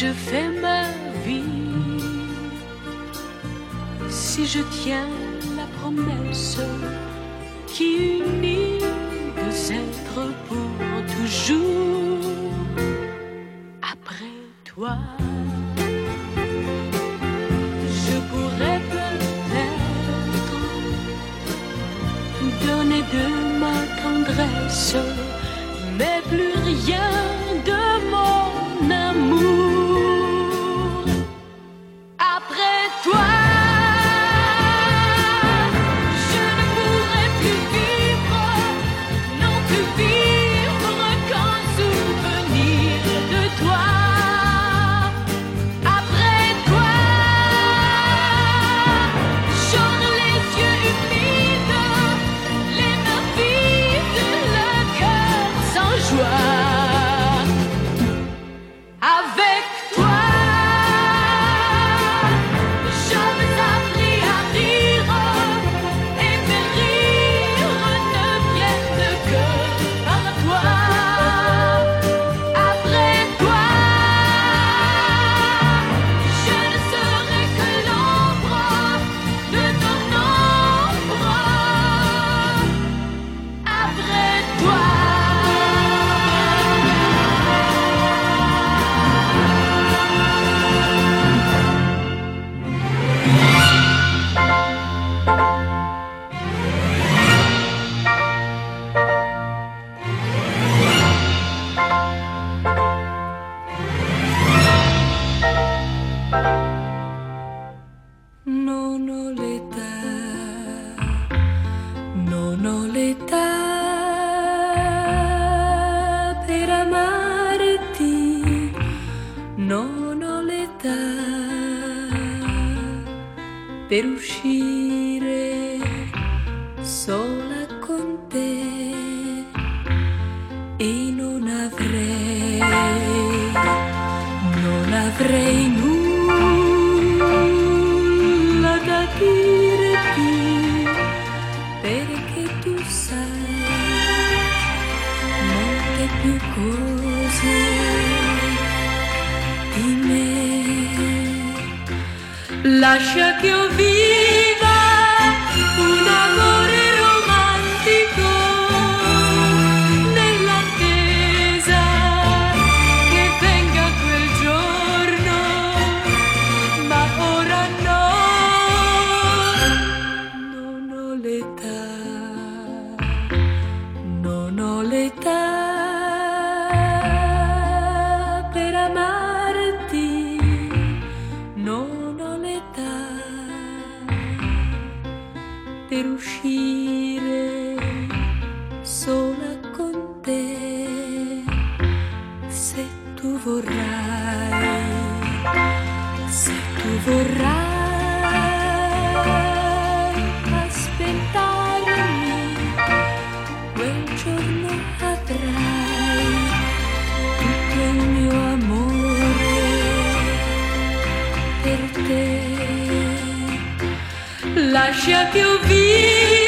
je fais ma vie, si je tiens la promesse qui unit deux êtres pour toujours après toi. tu vorrai, se tu vorrai aspettarmi, quel giorno avrai tutto il mio amore per te. Lascia che io viva.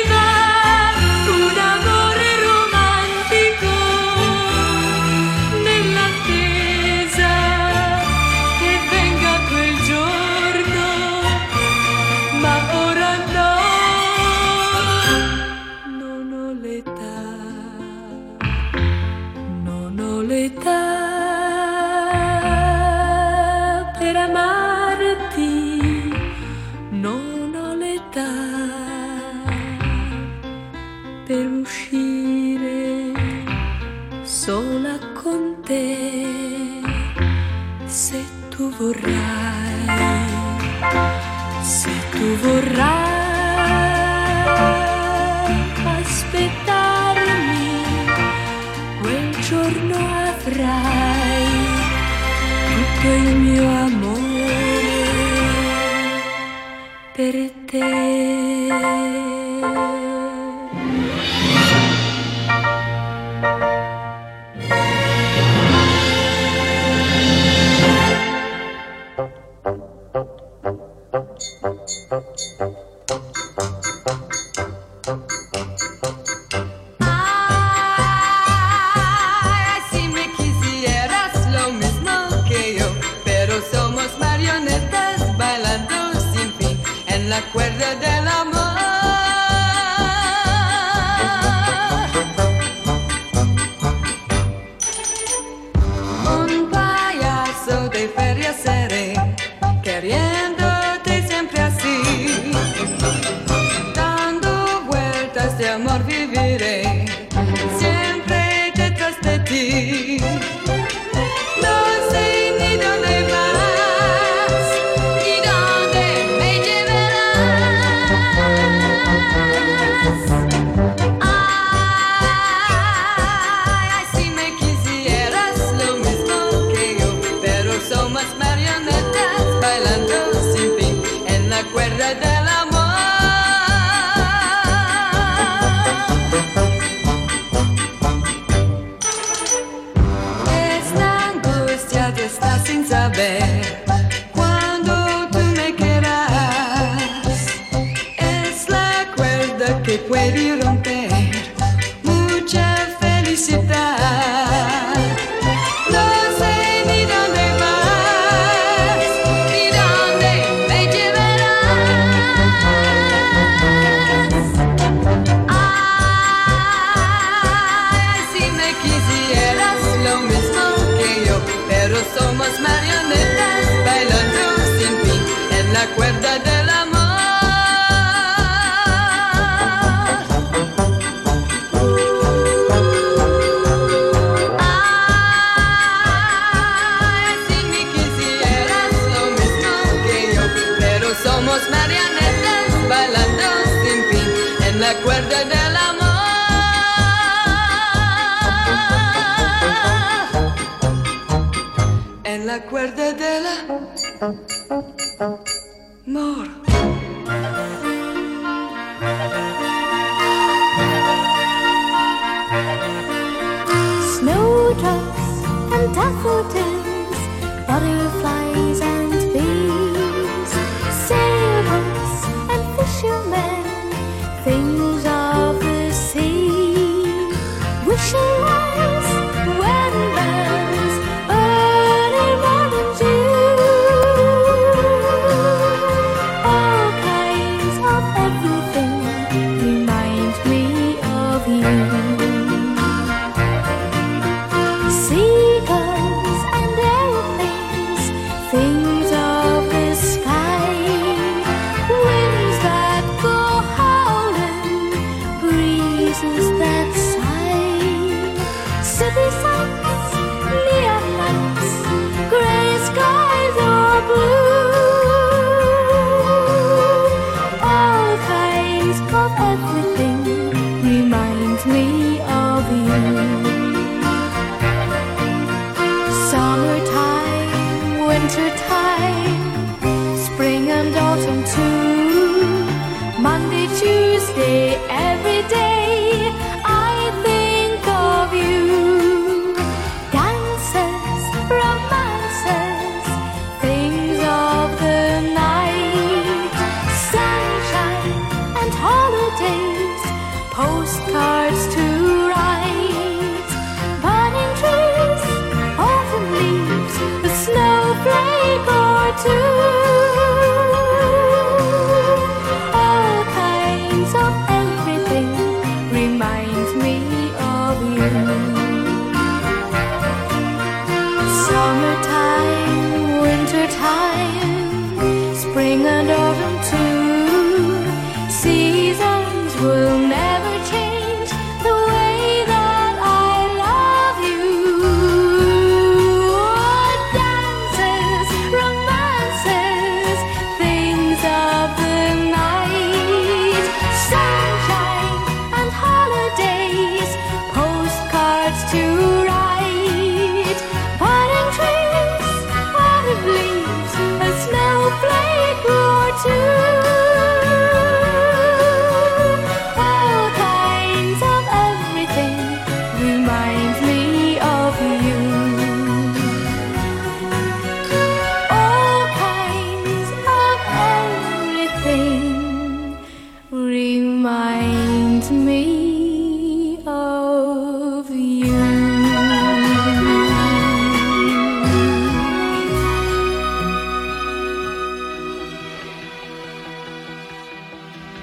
stay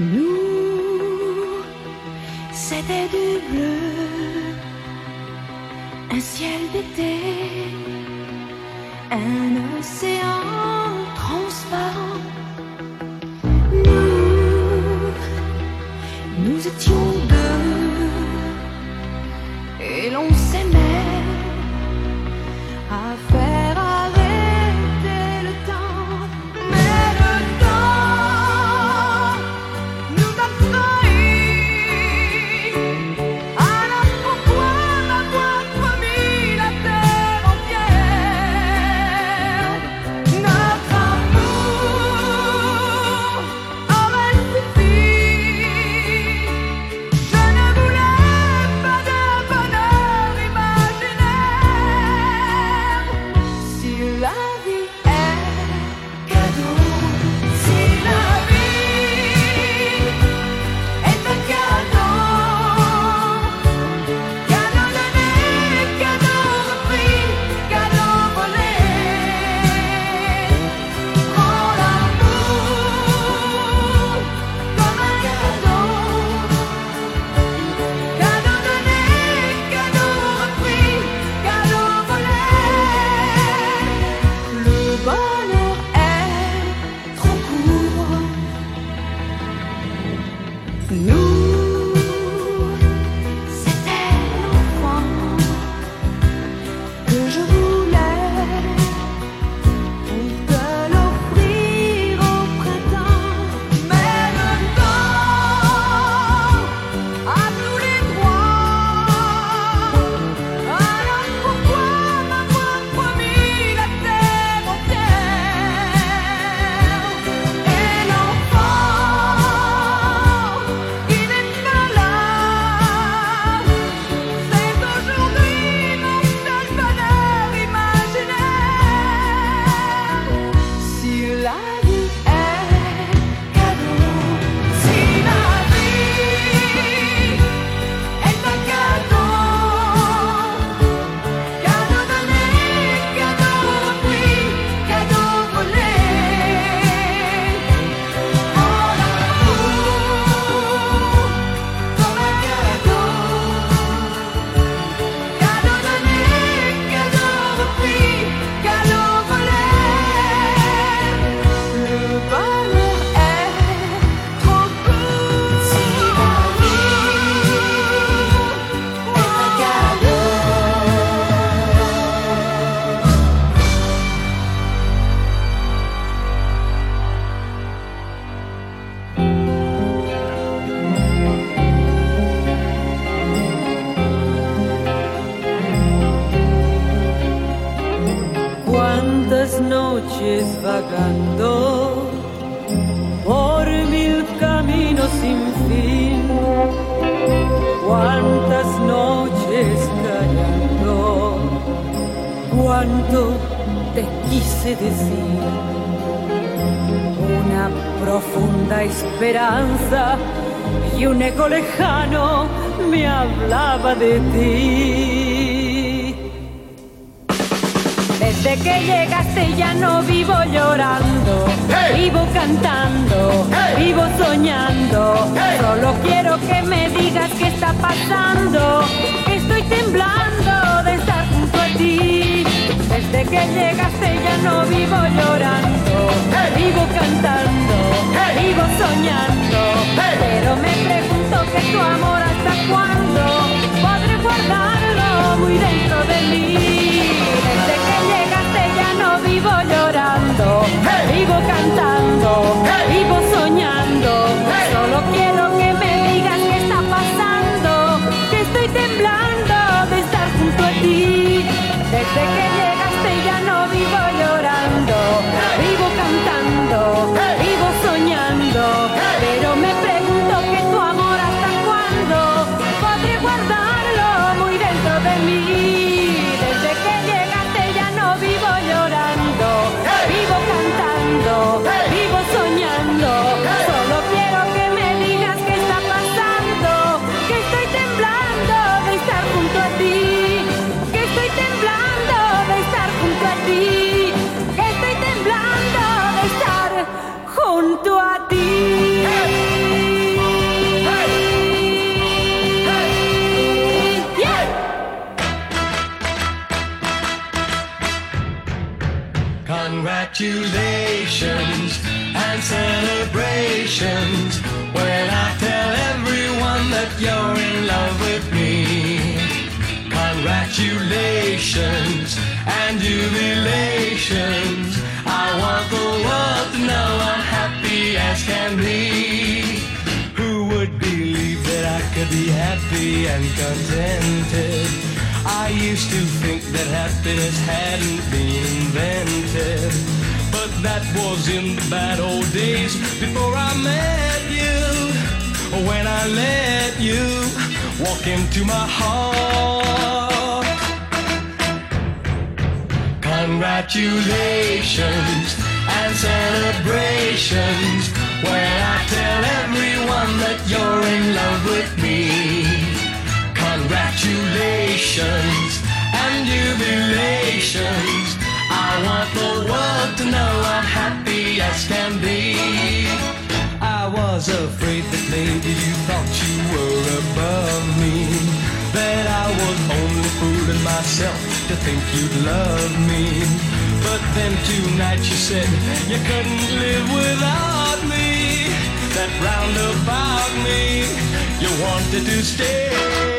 Nous, c'était du bleu, un ciel d'été, un océan transparent. Nous, nous étions deux, et l'on quise decir. Una profunda esperanza y un eco lejano me hablaba de ti. Desde que llegaste ya no vivo llorando, vivo cantando, vivo soñando. Solo quiero que me digas qué está pasando. Estoy temblando de estar junto a ti. Desde que llegaste ya no vivo llorando, vivo cantando, vivo soñando. Pero me pregunto que tu amor hasta cuándo podré guardarlo muy dentro de mí. Desde que llegaste ya no vivo llorando, vivo cantando, vivo soñando. Solo quiero que me digas qué está pasando, que estoy temblando de estar junto a ti. Desde que Congratulations and celebrations when I tell everyone that you're in love with me. Congratulations and jubilations. I want the world to know I'm happy as can be. Who would believe that I could be happy and contented? I used to think that happiness hadn't been invented. But that was in the bad old days before I met you. When I let you walk into my heart. Congratulations and celebrations when I tell everyone that you're in love with me. Congratulations and jubilations. I want the world to know I'm happy as can be. I was afraid that maybe you thought you were above me. That I was only fooling myself to think you'd love me. But then tonight you said you couldn't live without me. That roundabout me, you wanted to stay.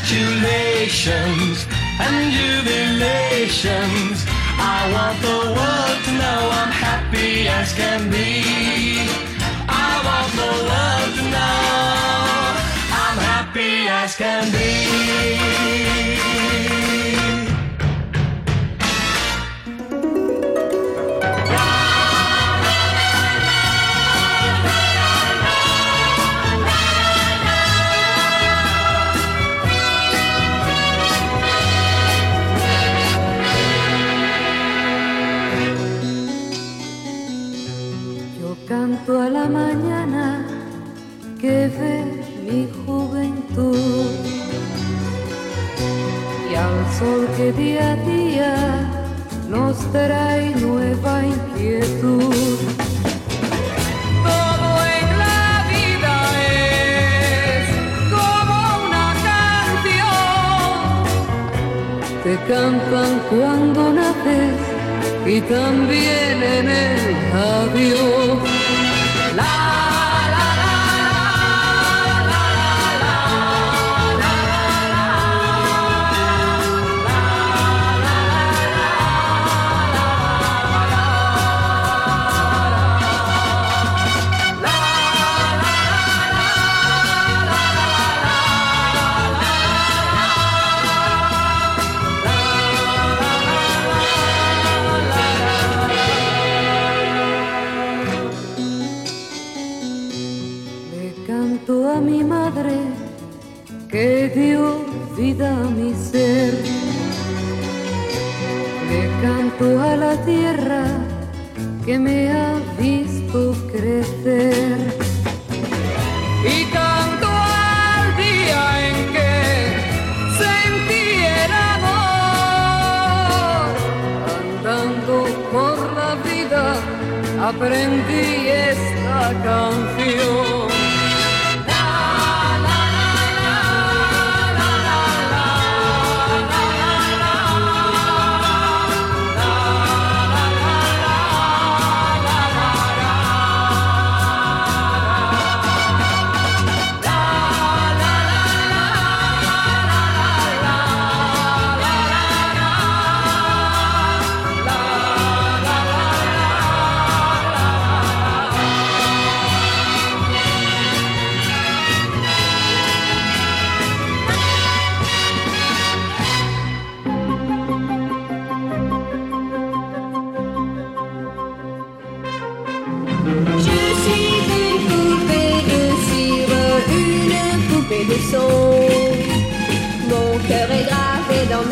Congratulations and jubilations. I want the world to know I'm happy as can be. I want the world to know I'm happy as can be. Sol que día a día nos trae nueva inquietud. Todo en la vida es como una canción. Te cantan cuando naces y también en el adiós.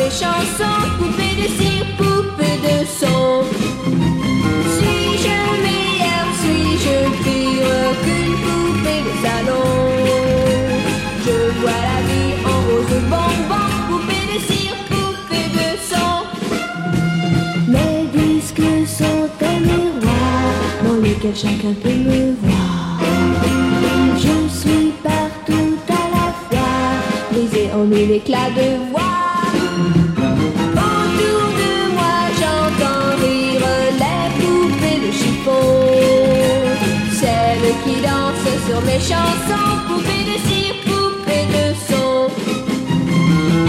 des chansons, poupée de cire, poupée de son. Suis-je meilleur, suis-je pire qu'une poupée de salon? Je vois la vie en rose bonbon, poupée de cire, poupée de son. Mes disques sont un miroir dans lequel chacun peut me voir. Je suis partout à la fois, brisée en mille éclats de chansons, poupée de cire, poupée de son.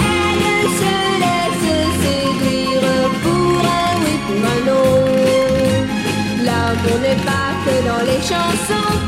Elle se laisse séduire pour un oui, pour un long. L'amour n'est pas que dans les chansons.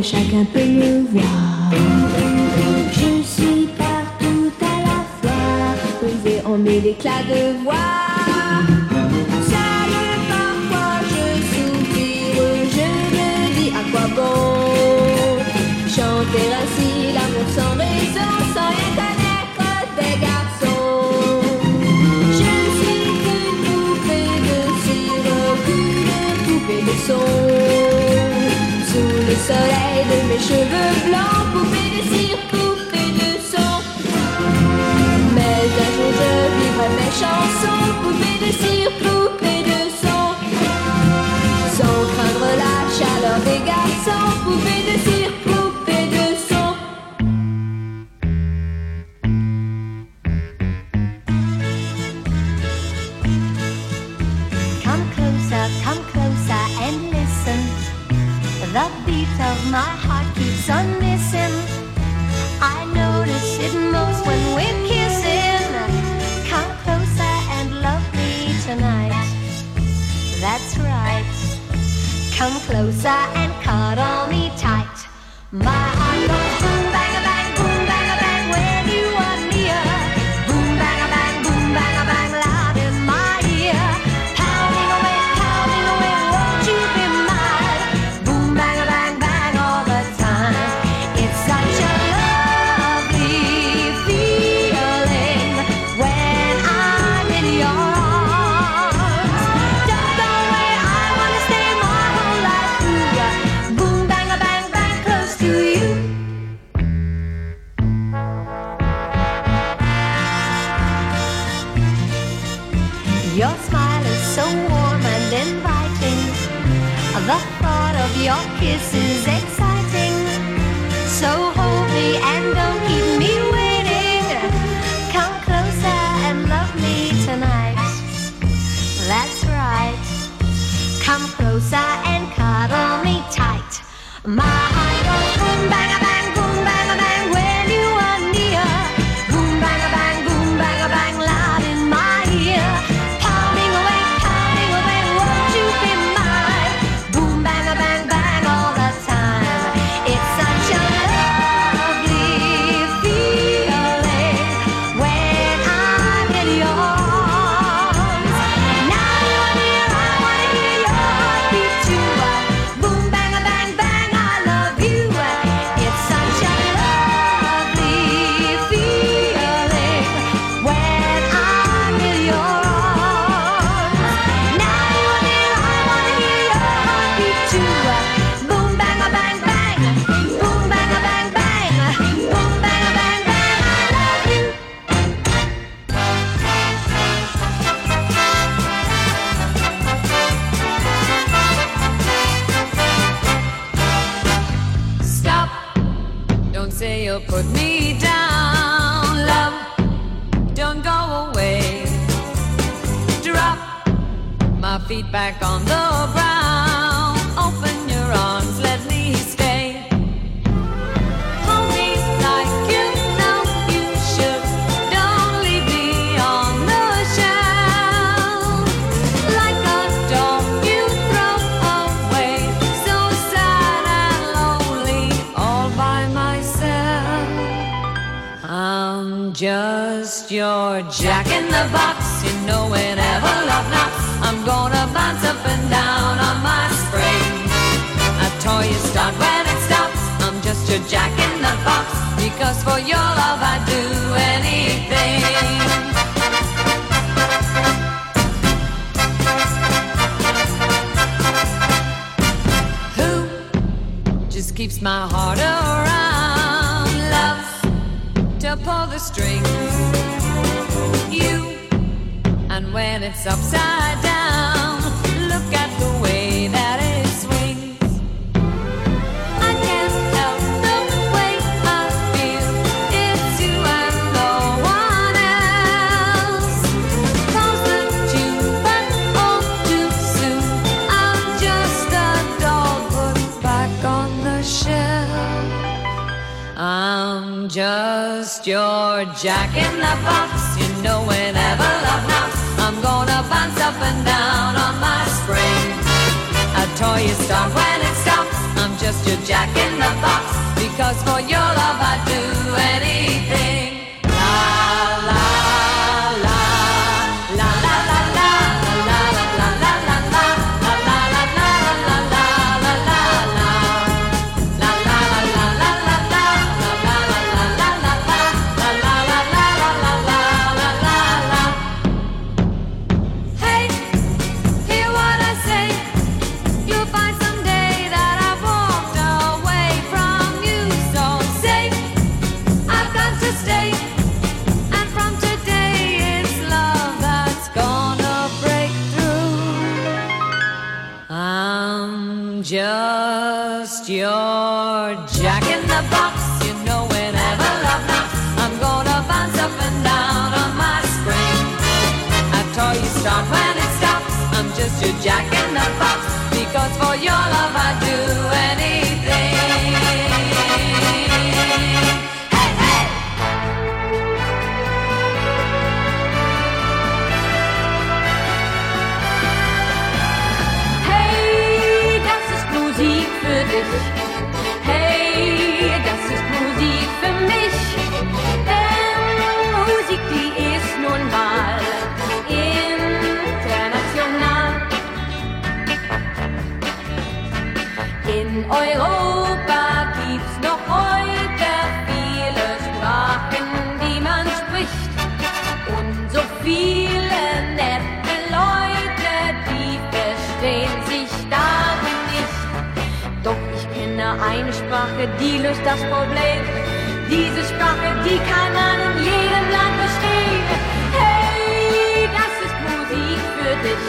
Chacun peut me voir. Je suis partout à la fois Vous j'ai emmené l'éclat de voix. J'allais parfois je soupire Je me dis à quoi bon Chanter ainsi. to the blood. of your kisses exciting. So hold me just your jack in the box, you know whenever love knocks, I'm gonna bounce up and down on my spring. A toy you start when it stops, I'm just your jack in the box, because for your love I'd do anything. Who just keeps my heart around? Pull the strings. You, and when it's upside down, just your jack in the box. You know, whenever love knocks, I'm gonna bounce up and down on my spring. A toy you start when it stops. I'm just your jack in the box. Because for your love, I'd do anything. Löst das Problem. Diese Sprache, die kann man in jedem Land verstehen. Hey, das ist Musik für dich.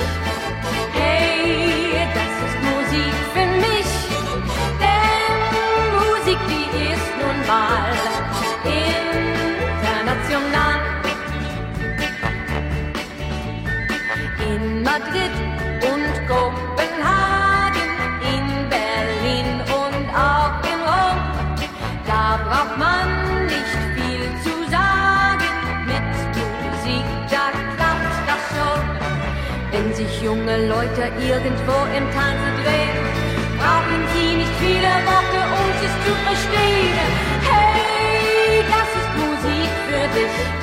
Hey, das ist Musik für mich. Denn Musik, die ist nun mal international. In Madrid Leute irgendwo im Tanze drehen, brauchen sie nicht viele Worte, um es zu verstehen. Hey, das ist Musik für dich.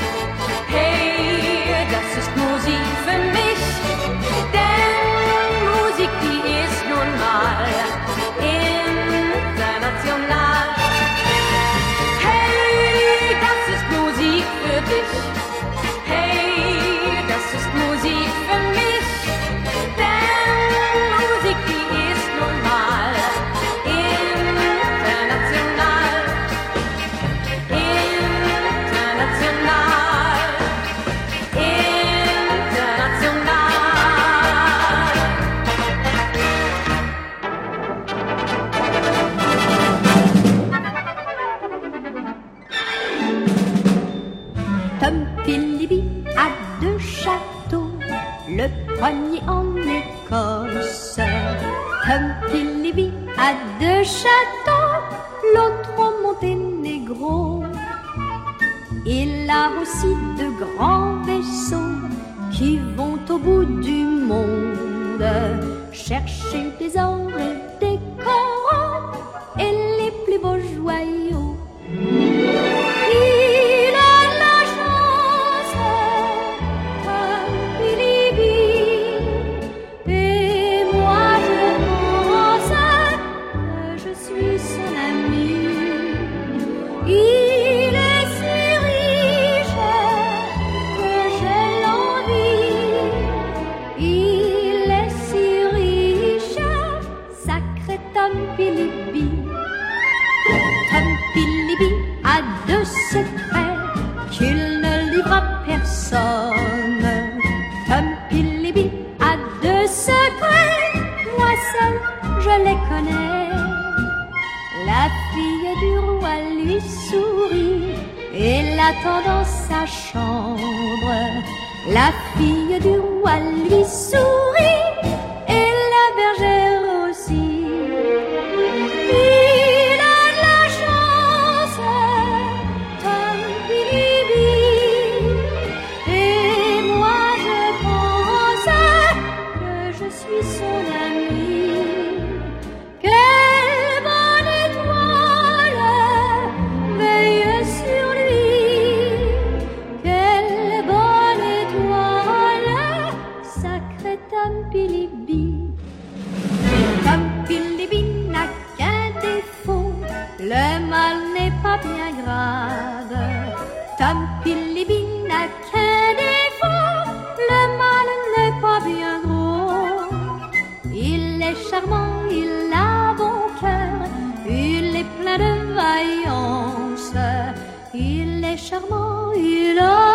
Charmant, il a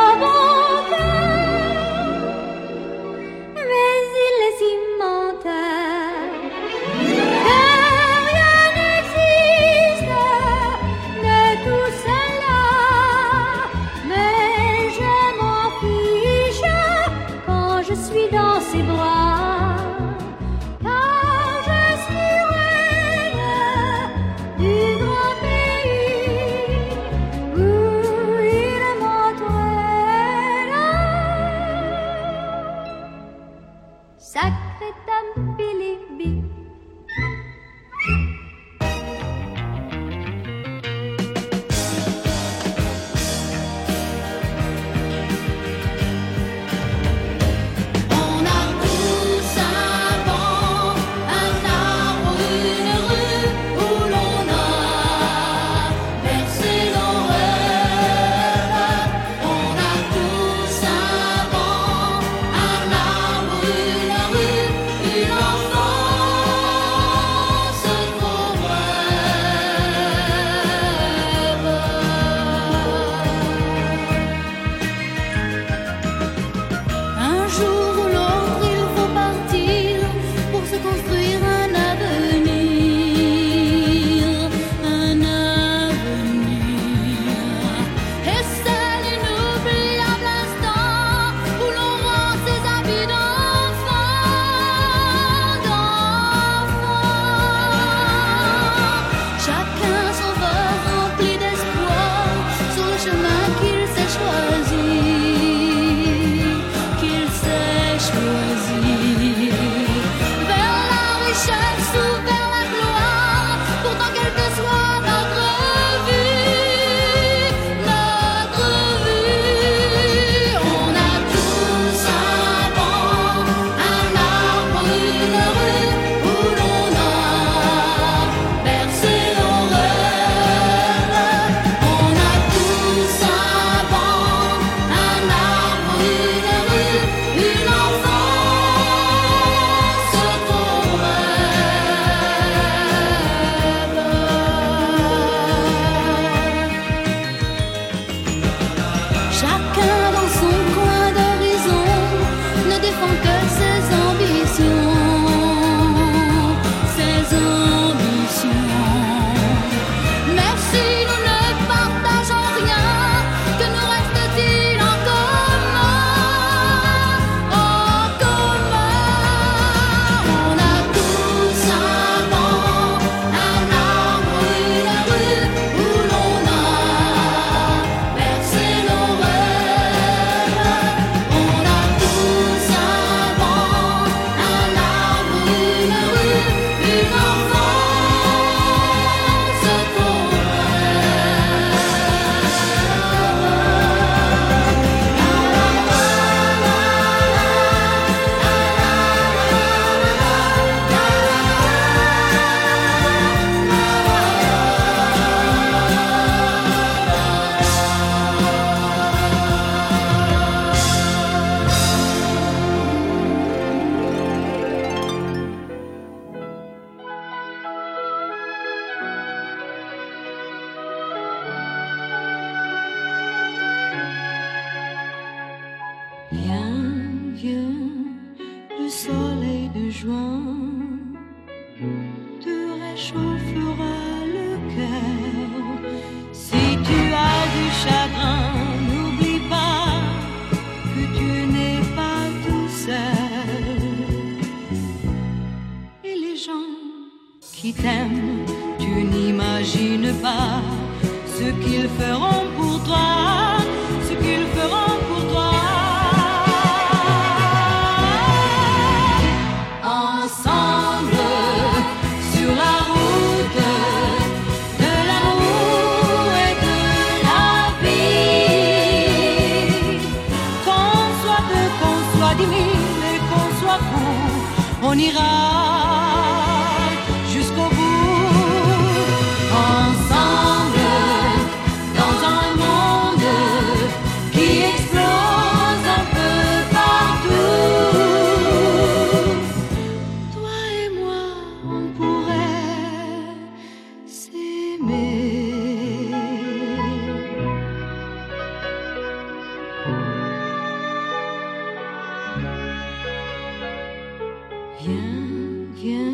Viens, viens,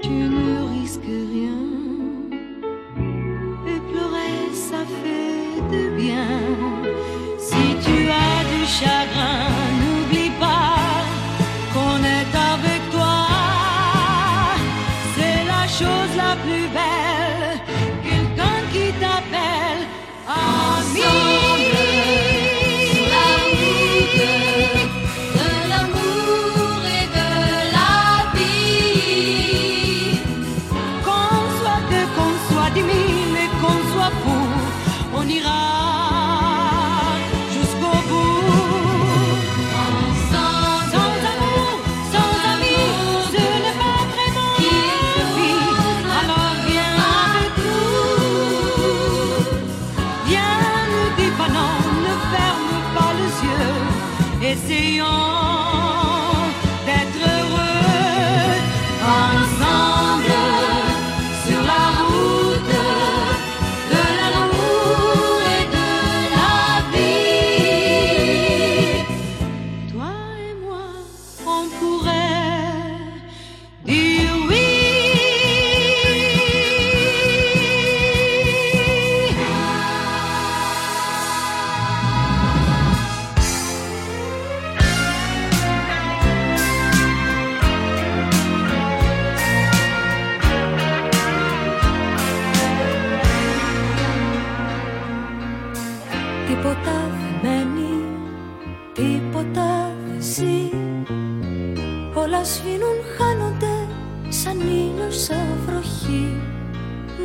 tu ne risques σβήνουν σαν ήλιος σαν βροχή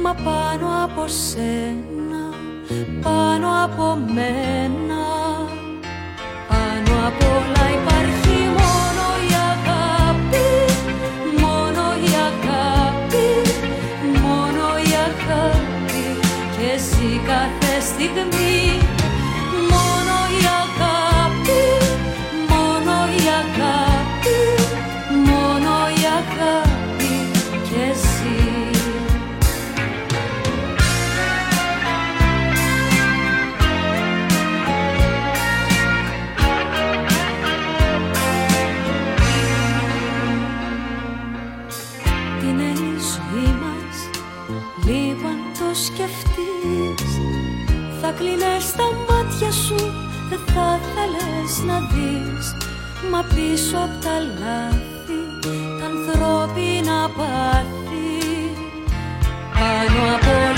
Μα πάνω από σένα, πάνω από μένα. Πάνω από όλα υπάρχει μόνο η αγάπη Μόνο η αγάπη, μόνο η αγάπη. Και εσύ κάθε στιγμή κλείνε τα μάτια σου Δεν θα θέλες να δεις. Μα πίσω απ' τα λάθη Τα ανθρώπινα πάθη. Πάνω από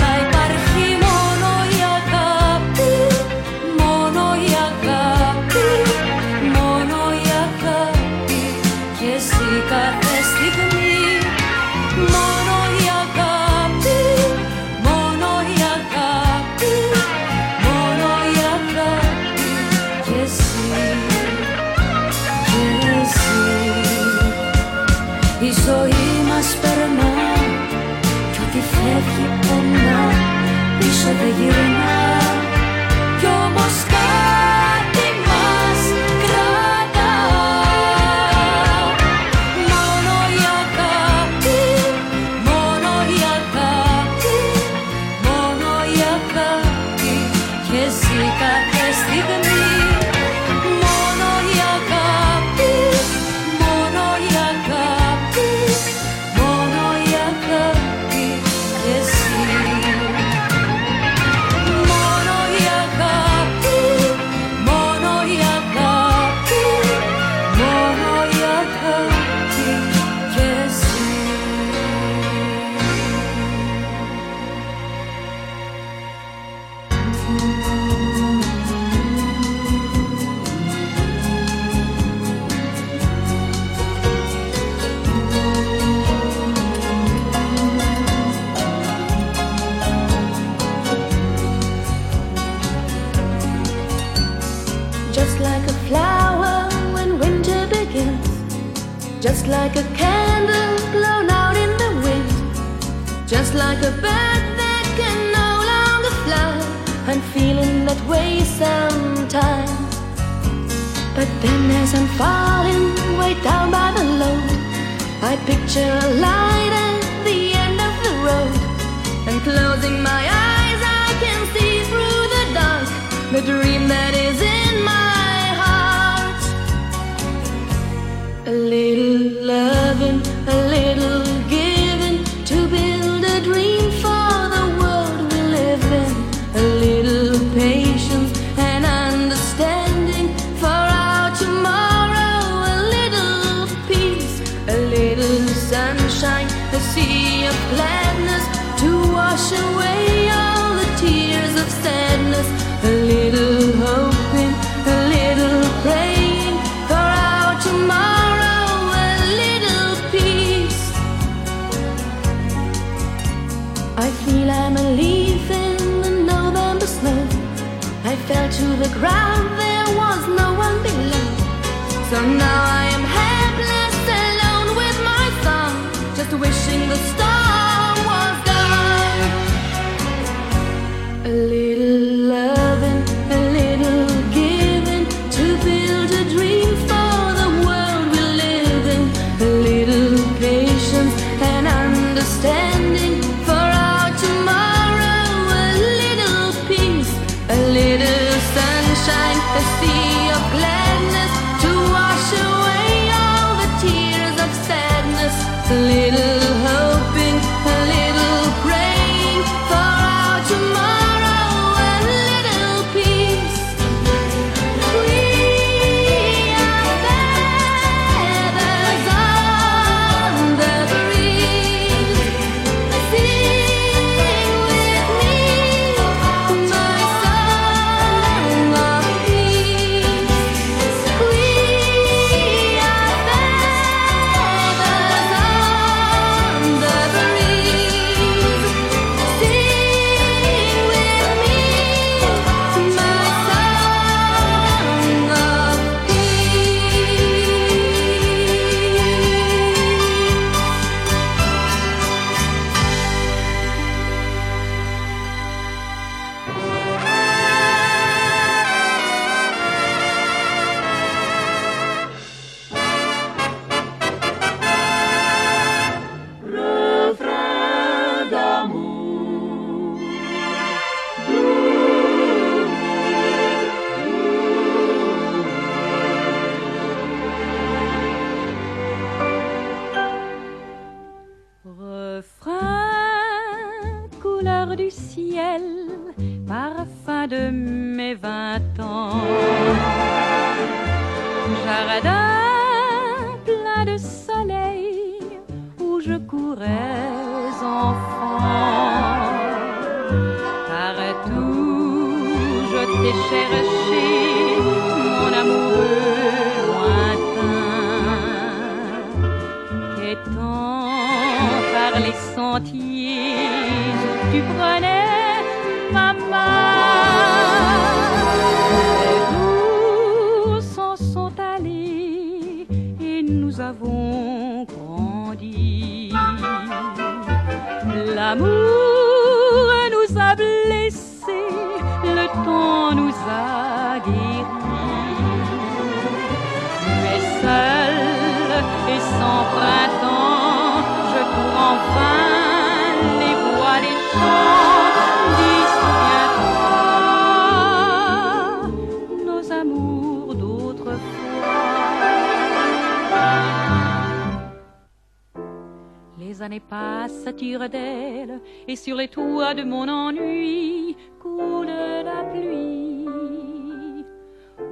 et sur les toits de mon ennui coule la pluie.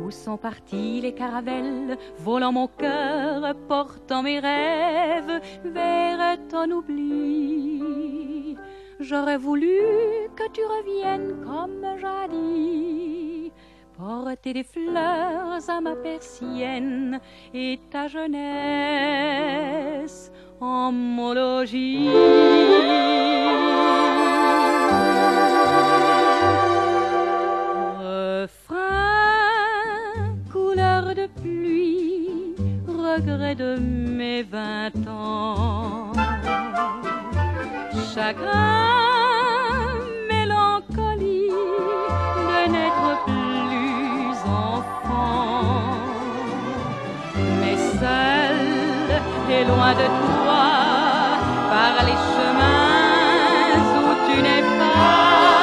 Où sont partis les caravelles, volant mon cœur, portant mes rêves vers ton oubli? J'aurais voulu que tu reviennes comme jadis. Porter des fleurs à ma persienne et ta jeunesse en couleur de pluie, regret de mes vingt ans. Chagrin, mélancolie de n'être plus enfant. Mais ça loin de toi, par les chemins où tu n'es pas,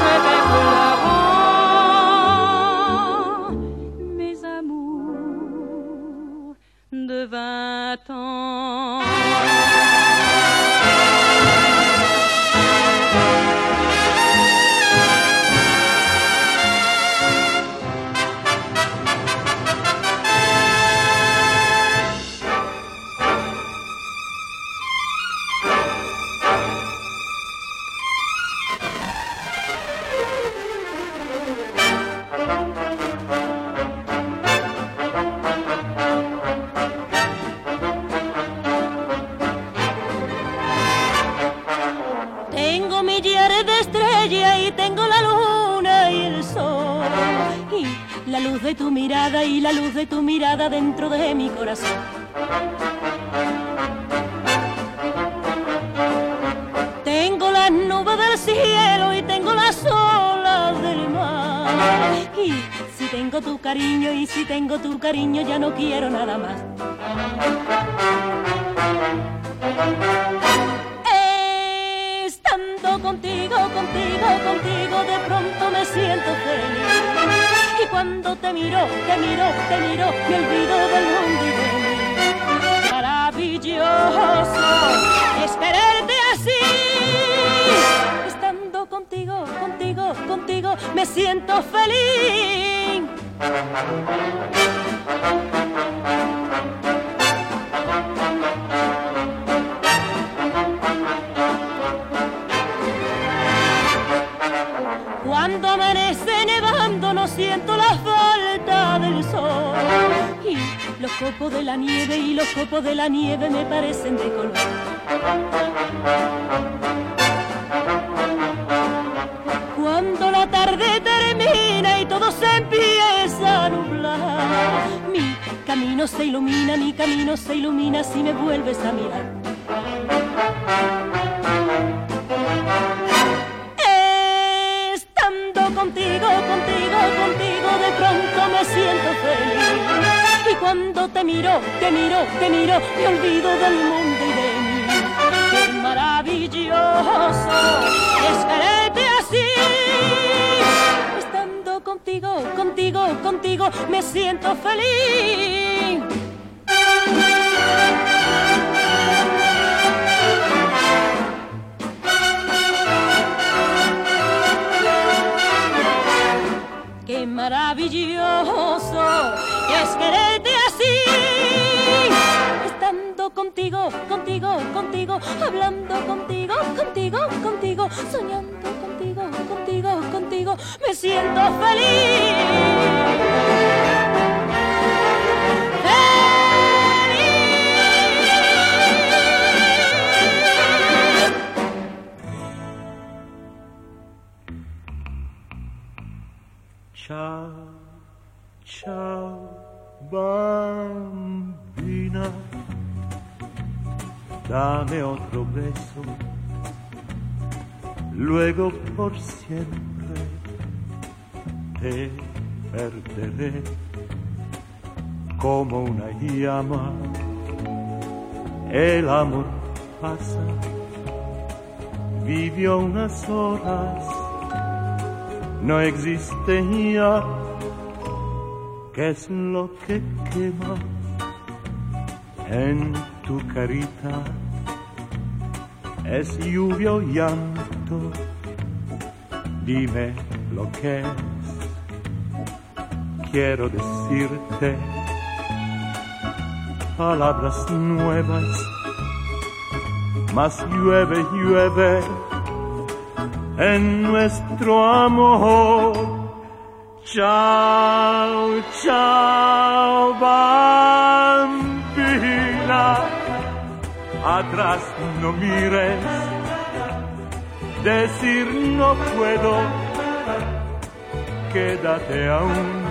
je vais pleurant mes amours de vingt ans. Dentro de mi corazón. Tengo las nubes del cielo y tengo las olas del mar. Y si tengo tu cariño y si tengo tu cariño ya no quiero nada más. La nieve me parecen de color. Cuando la tarde termina y todo se empieza a nublar, mi camino se ilumina, mi camino se ilumina si me vuelves a mirar. Te miro, te miro, te miro, me olvido del mundo y de mí. Qué maravilloso es quererte así. Estando contigo, contigo, contigo, me siento feliz. Qué maravilloso es quererte contigo, contigo, contigo, hablando contigo, contigo, contigo, soñando contigo, contigo, contigo, me siento feliz. Ciao, ciao, bambina, dame otro beso, luego por siempre te perderé como una llama. El amor pasa, vivió unas horas no existe ya. ¿Qué es lo que quema en tu carita? Es lluvia o llanto, dime lo que es. Quiero decirte palabras nuevas, más llueve, llueve en nuestro amor. Chao, chao, bambina, atrás no mires, decir no puedo, quédate aún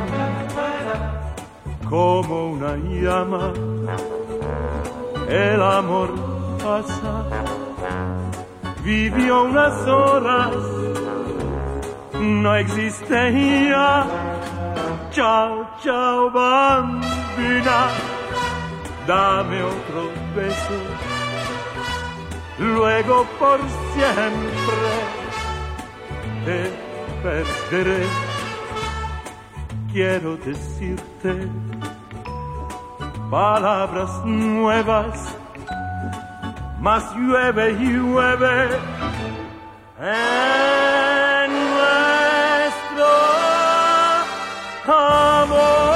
como una llama el amor pasa. Vivió unas horas, no existe ya. Chao, chao, bambina, dame otro beso luego por siempre te perderé. Quiero decirte palabras nuevas, más llueve y llueve en nuestro amor.